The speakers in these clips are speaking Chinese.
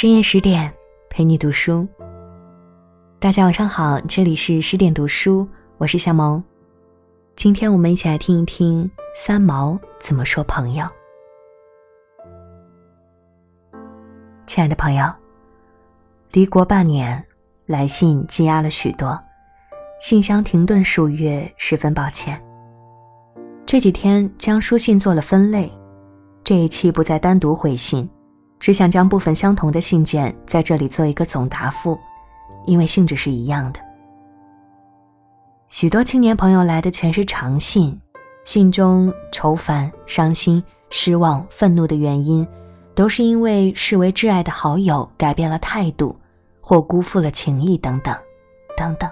深夜十点，陪你读书。大家晚上好，这里是十点读书，我是夏萌。今天我们一起来听一听三毛怎么说朋友。亲爱的朋友，离国半年，来信积压了许多，信箱停顿数月，十分抱歉。这几天将书信做了分类，这一期不再单独回信。只想将部分相同的信件在这里做一个总答复，因为性质是一样的。许多青年朋友来的全是长信，信中愁烦、伤心、失望、愤怒的原因，都是因为视为挚爱的好友改变了态度，或辜负了情谊等等，等等。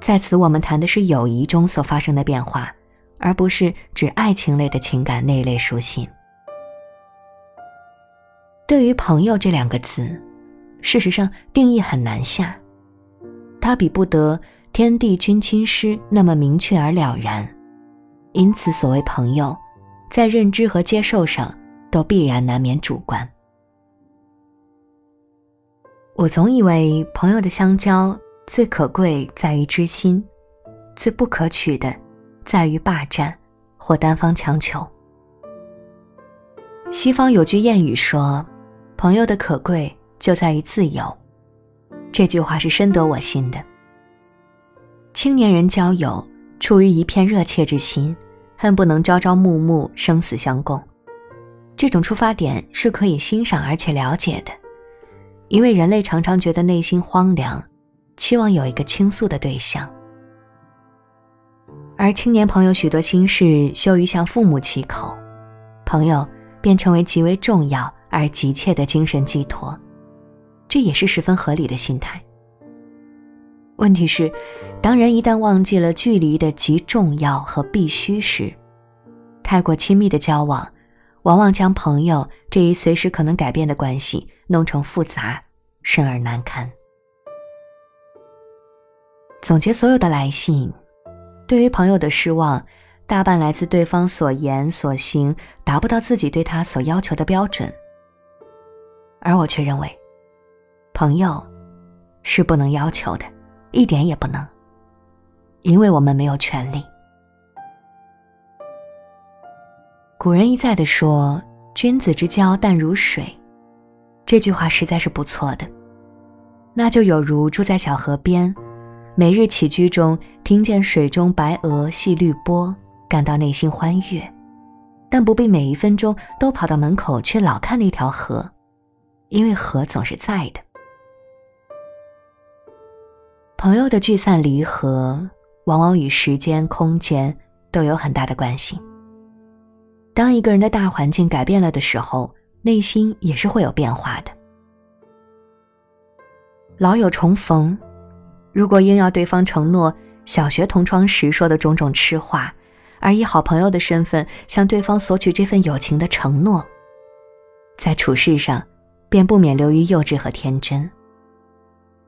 在此，我们谈的是友谊中所发生的变化，而不是指爱情类的情感那一类书信。对于“朋友”这两个字，事实上定义很难下，它比不得“天地君亲师”那么明确而了然，因此所谓朋友，在认知和接受上都必然难免主观。我总以为朋友的相交最可贵在于知心，最不可取的在于霸占或单方强求。西方有句谚语说。朋友的可贵就在于自由，这句话是深得我心的。青年人交友出于一片热切之心，恨不能朝朝暮暮生死相共，这种出发点是可以欣赏而且了解的，因为人类常常觉得内心荒凉，期望有一个倾诉的对象，而青年朋友许多心事羞于向父母启口，朋友便成为极为重要。而急切的精神寄托，这也是十分合理的心态。问题是，当人一旦忘记了距离的极重要和必须时，太过亲密的交往，往往将朋友这一随时可能改变的关系弄成复杂，甚而难堪。总结所有的来信，对于朋友的失望，大半来自对方所言所行达不到自己对他所要求的标准。而我却认为，朋友是不能要求的，一点也不能，因为我们没有权利。古人一再的说“君子之交淡如水”，这句话实在是不错的。那就有如住在小河边，每日起居中听见水中白鹅戏绿波，感到内心欢悦，但不必每一分钟都跑到门口去老看那条河。因为河总是在的，朋友的聚散离合，往往与时间、空间都有很大的关系。当一个人的大环境改变了的时候，内心也是会有变化的。老友重逢，如果硬要对方承诺小学同窗时说的种种痴话，而以好朋友的身份向对方索取这份友情的承诺，在处事上。便不免流于幼稚和天真，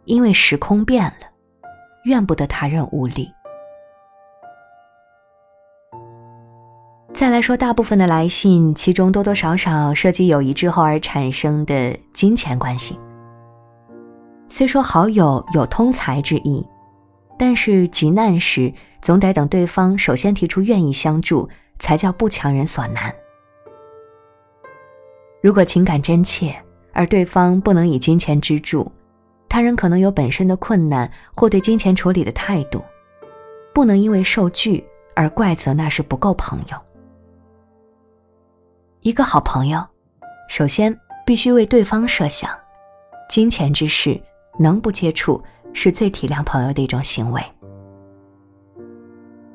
因为时空变了，怨不得他人无力。再来说，大部分的来信，其中多多少少涉及友谊之后而产生的金钱关系。虽说好友有通财之意，但是急难时总得等对方首先提出愿意相助，才叫不强人所难。如果情感真切。而对方不能以金钱支柱，他人可能有本身的困难或对金钱处理的态度，不能因为受拒而怪责那是不够朋友。一个好朋友，首先必须为对方设想，金钱之事能不接触是最体谅朋友的一种行为，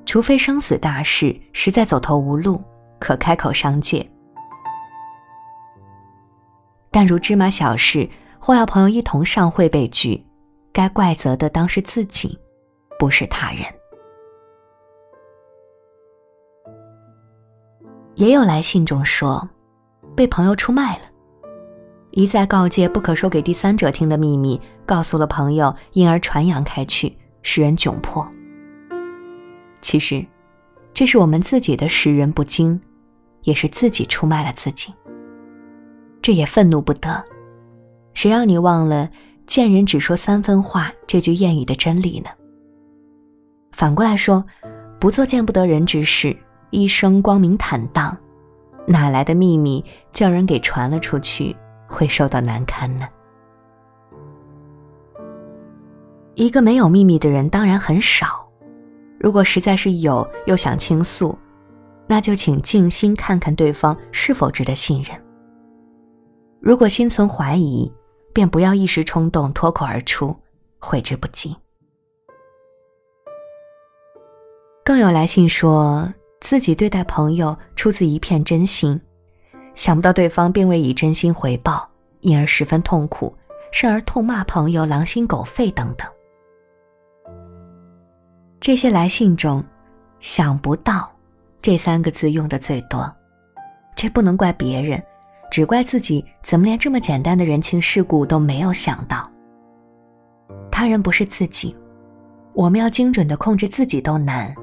除非生死大事实在走投无路，可开口商借。但如芝麻小事，或要朋友一同上会被拒，该怪责的当是自己，不是他人。也有来信中说，被朋友出卖了，一再告诫不可说给第三者听的秘密，告诉了朋友，因而传扬开去，使人窘迫。其实，这是我们自己的识人不精，也是自己出卖了自己。这也愤怒不得。谁让你忘了“见人只说三分话”这句谚语的真理呢？反过来说，不做见不得人之事，一生光明坦荡，哪来的秘密叫人给传了出去，会受到难堪呢？一个没有秘密的人当然很少，如果实在是有又想倾诉，那就请静心看看对方是否值得信任。如果心存怀疑，便不要一时冲动脱口而出，悔之不及。更有来信说自己对待朋友出自一片真心，想不到对方并未以真心回报，因而十分痛苦，甚而痛骂朋友狼心狗肺等等。这些来信中，“想不到”这三个字用的最多，这不能怪别人，只怪自己怎么连这么简单的人情世故都没有想到。他人不是自己，我们要精准的控制自己都难，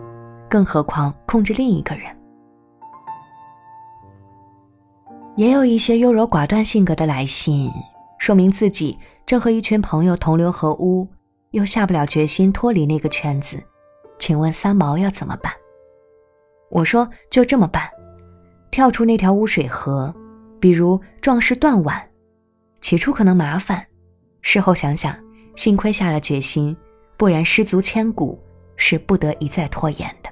更何况控制另一个人。也有一些优柔寡断性格的来信，说明自己正和一群朋友同流合污，又下不了决心脱离那个圈子。请问三毛要怎么办？我说就这么办，跳出那条污水河，比如壮士断腕。起初可能麻烦，事后想想，幸亏下了决心，不然失足千古，是不得一再拖延的。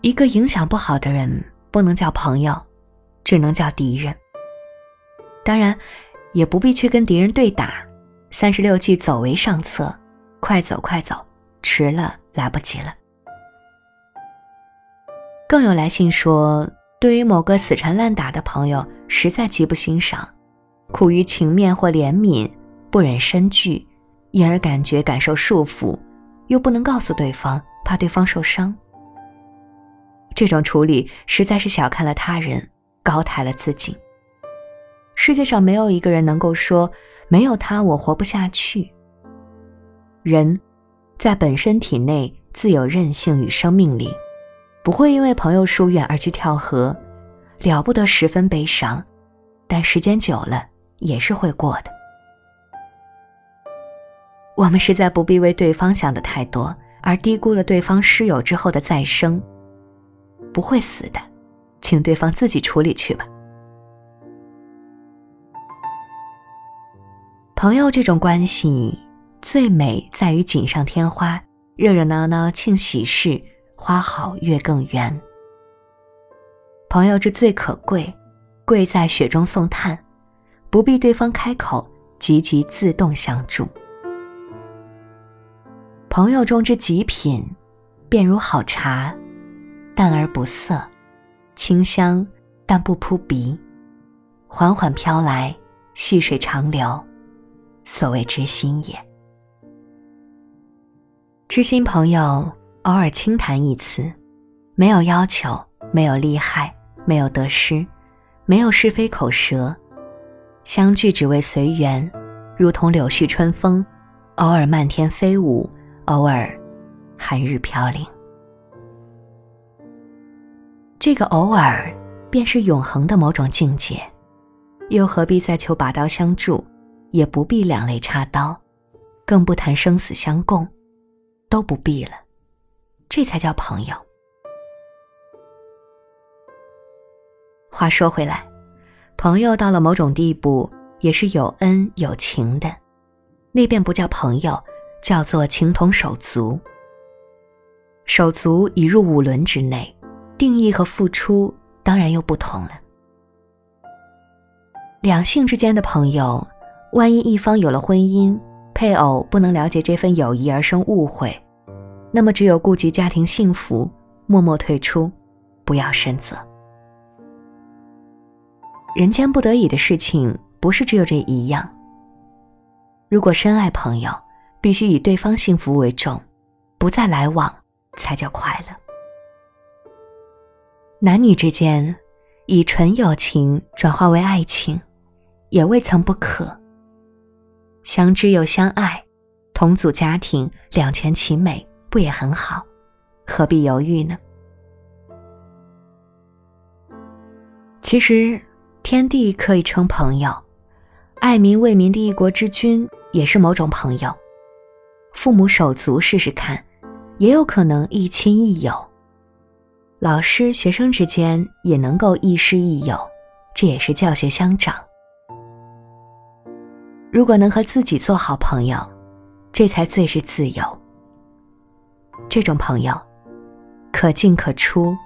一个影响不好的人，不能叫朋友，只能叫敌人。当然，也不必去跟敌人对打，三十六计，走为上策，快走快走。迟了，来不及了。更有来信说，对于某个死缠烂打的朋友，实在极不欣赏，苦于情面或怜悯，不忍深聚，因而感觉感受束缚，又不能告诉对方，怕对方受伤。这种处理实在是小看了他人，高抬了自己。世界上没有一个人能够说，没有他我活不下去。人。在本身体内自有韧性与生命力，不会因为朋友疏远而去跳河，了不得十分悲伤，但时间久了也是会过的。我们实在不必为对方想的太多，而低估了对方失友之后的再生。不会死的，请对方自己处理去吧。朋友这种关系。最美在于锦上添花，热热闹闹庆喜事，花好月更圆。朋友之最可贵，贵在雪中送炭，不必对方开口，即即自动相助。朋友中之极品，便如好茶，淡而不涩，清香但不扑鼻，缓缓飘来，细水长流，所谓知心也。知心朋友偶尔轻谈一次，没有要求，没有利害，没有得失，没有是非口舌，相聚只为随缘，如同柳絮春风，偶尔漫天飞舞，偶尔寒日飘零。这个偶尔，便是永恒的某种境界，又何必再求拔刀相助，也不必两肋插刀，更不谈生死相共。都不必了，这才叫朋友。话说回来，朋友到了某种地步，也是有恩有情的，那便不叫朋友，叫做情同手足。手足已入五伦之内，定义和付出当然又不同了。两性之间的朋友，万一一方有了婚姻，配偶不能了解这份友谊而生误会。那么，只有顾及家庭幸福，默默退出，不要深责。人间不得已的事情，不是只有这一样。如果深爱朋友，必须以对方幸福为重，不再来往，才叫快乐。男女之间，以纯友情转化为爱情，也未曾不可。相知又相爱，同组家庭，两全其美。不也很好，何必犹豫呢？其实，天地可以称朋友，爱民为民的一国之君也是某种朋友。父母手足试试看，也有可能亦亲亦友。老师学生之间也能够亦师亦友，这也是教学相长。如果能和自己做好朋友，这才最是自由。这种朋友，可进可出，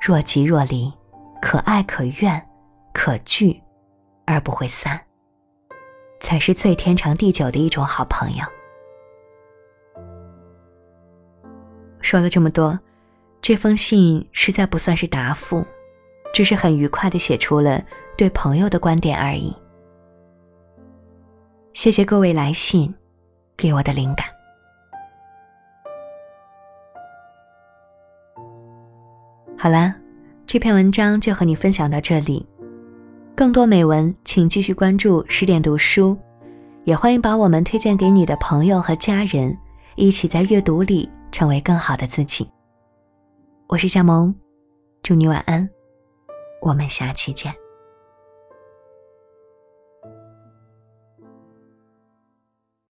若即若离，可爱可怨，可聚，而不会散，才是最天长地久的一种好朋友。说了这么多，这封信实在不算是答复，只是很愉快的写出了对朋友的观点而已。谢谢各位来信，给我的灵感。好啦，这篇文章就和你分享到这里。更多美文，请继续关注十点读书，也欢迎把我们推荐给你的朋友和家人，一起在阅读里。成为更好的自己。我是夏萌，祝你晚安，我们下期见。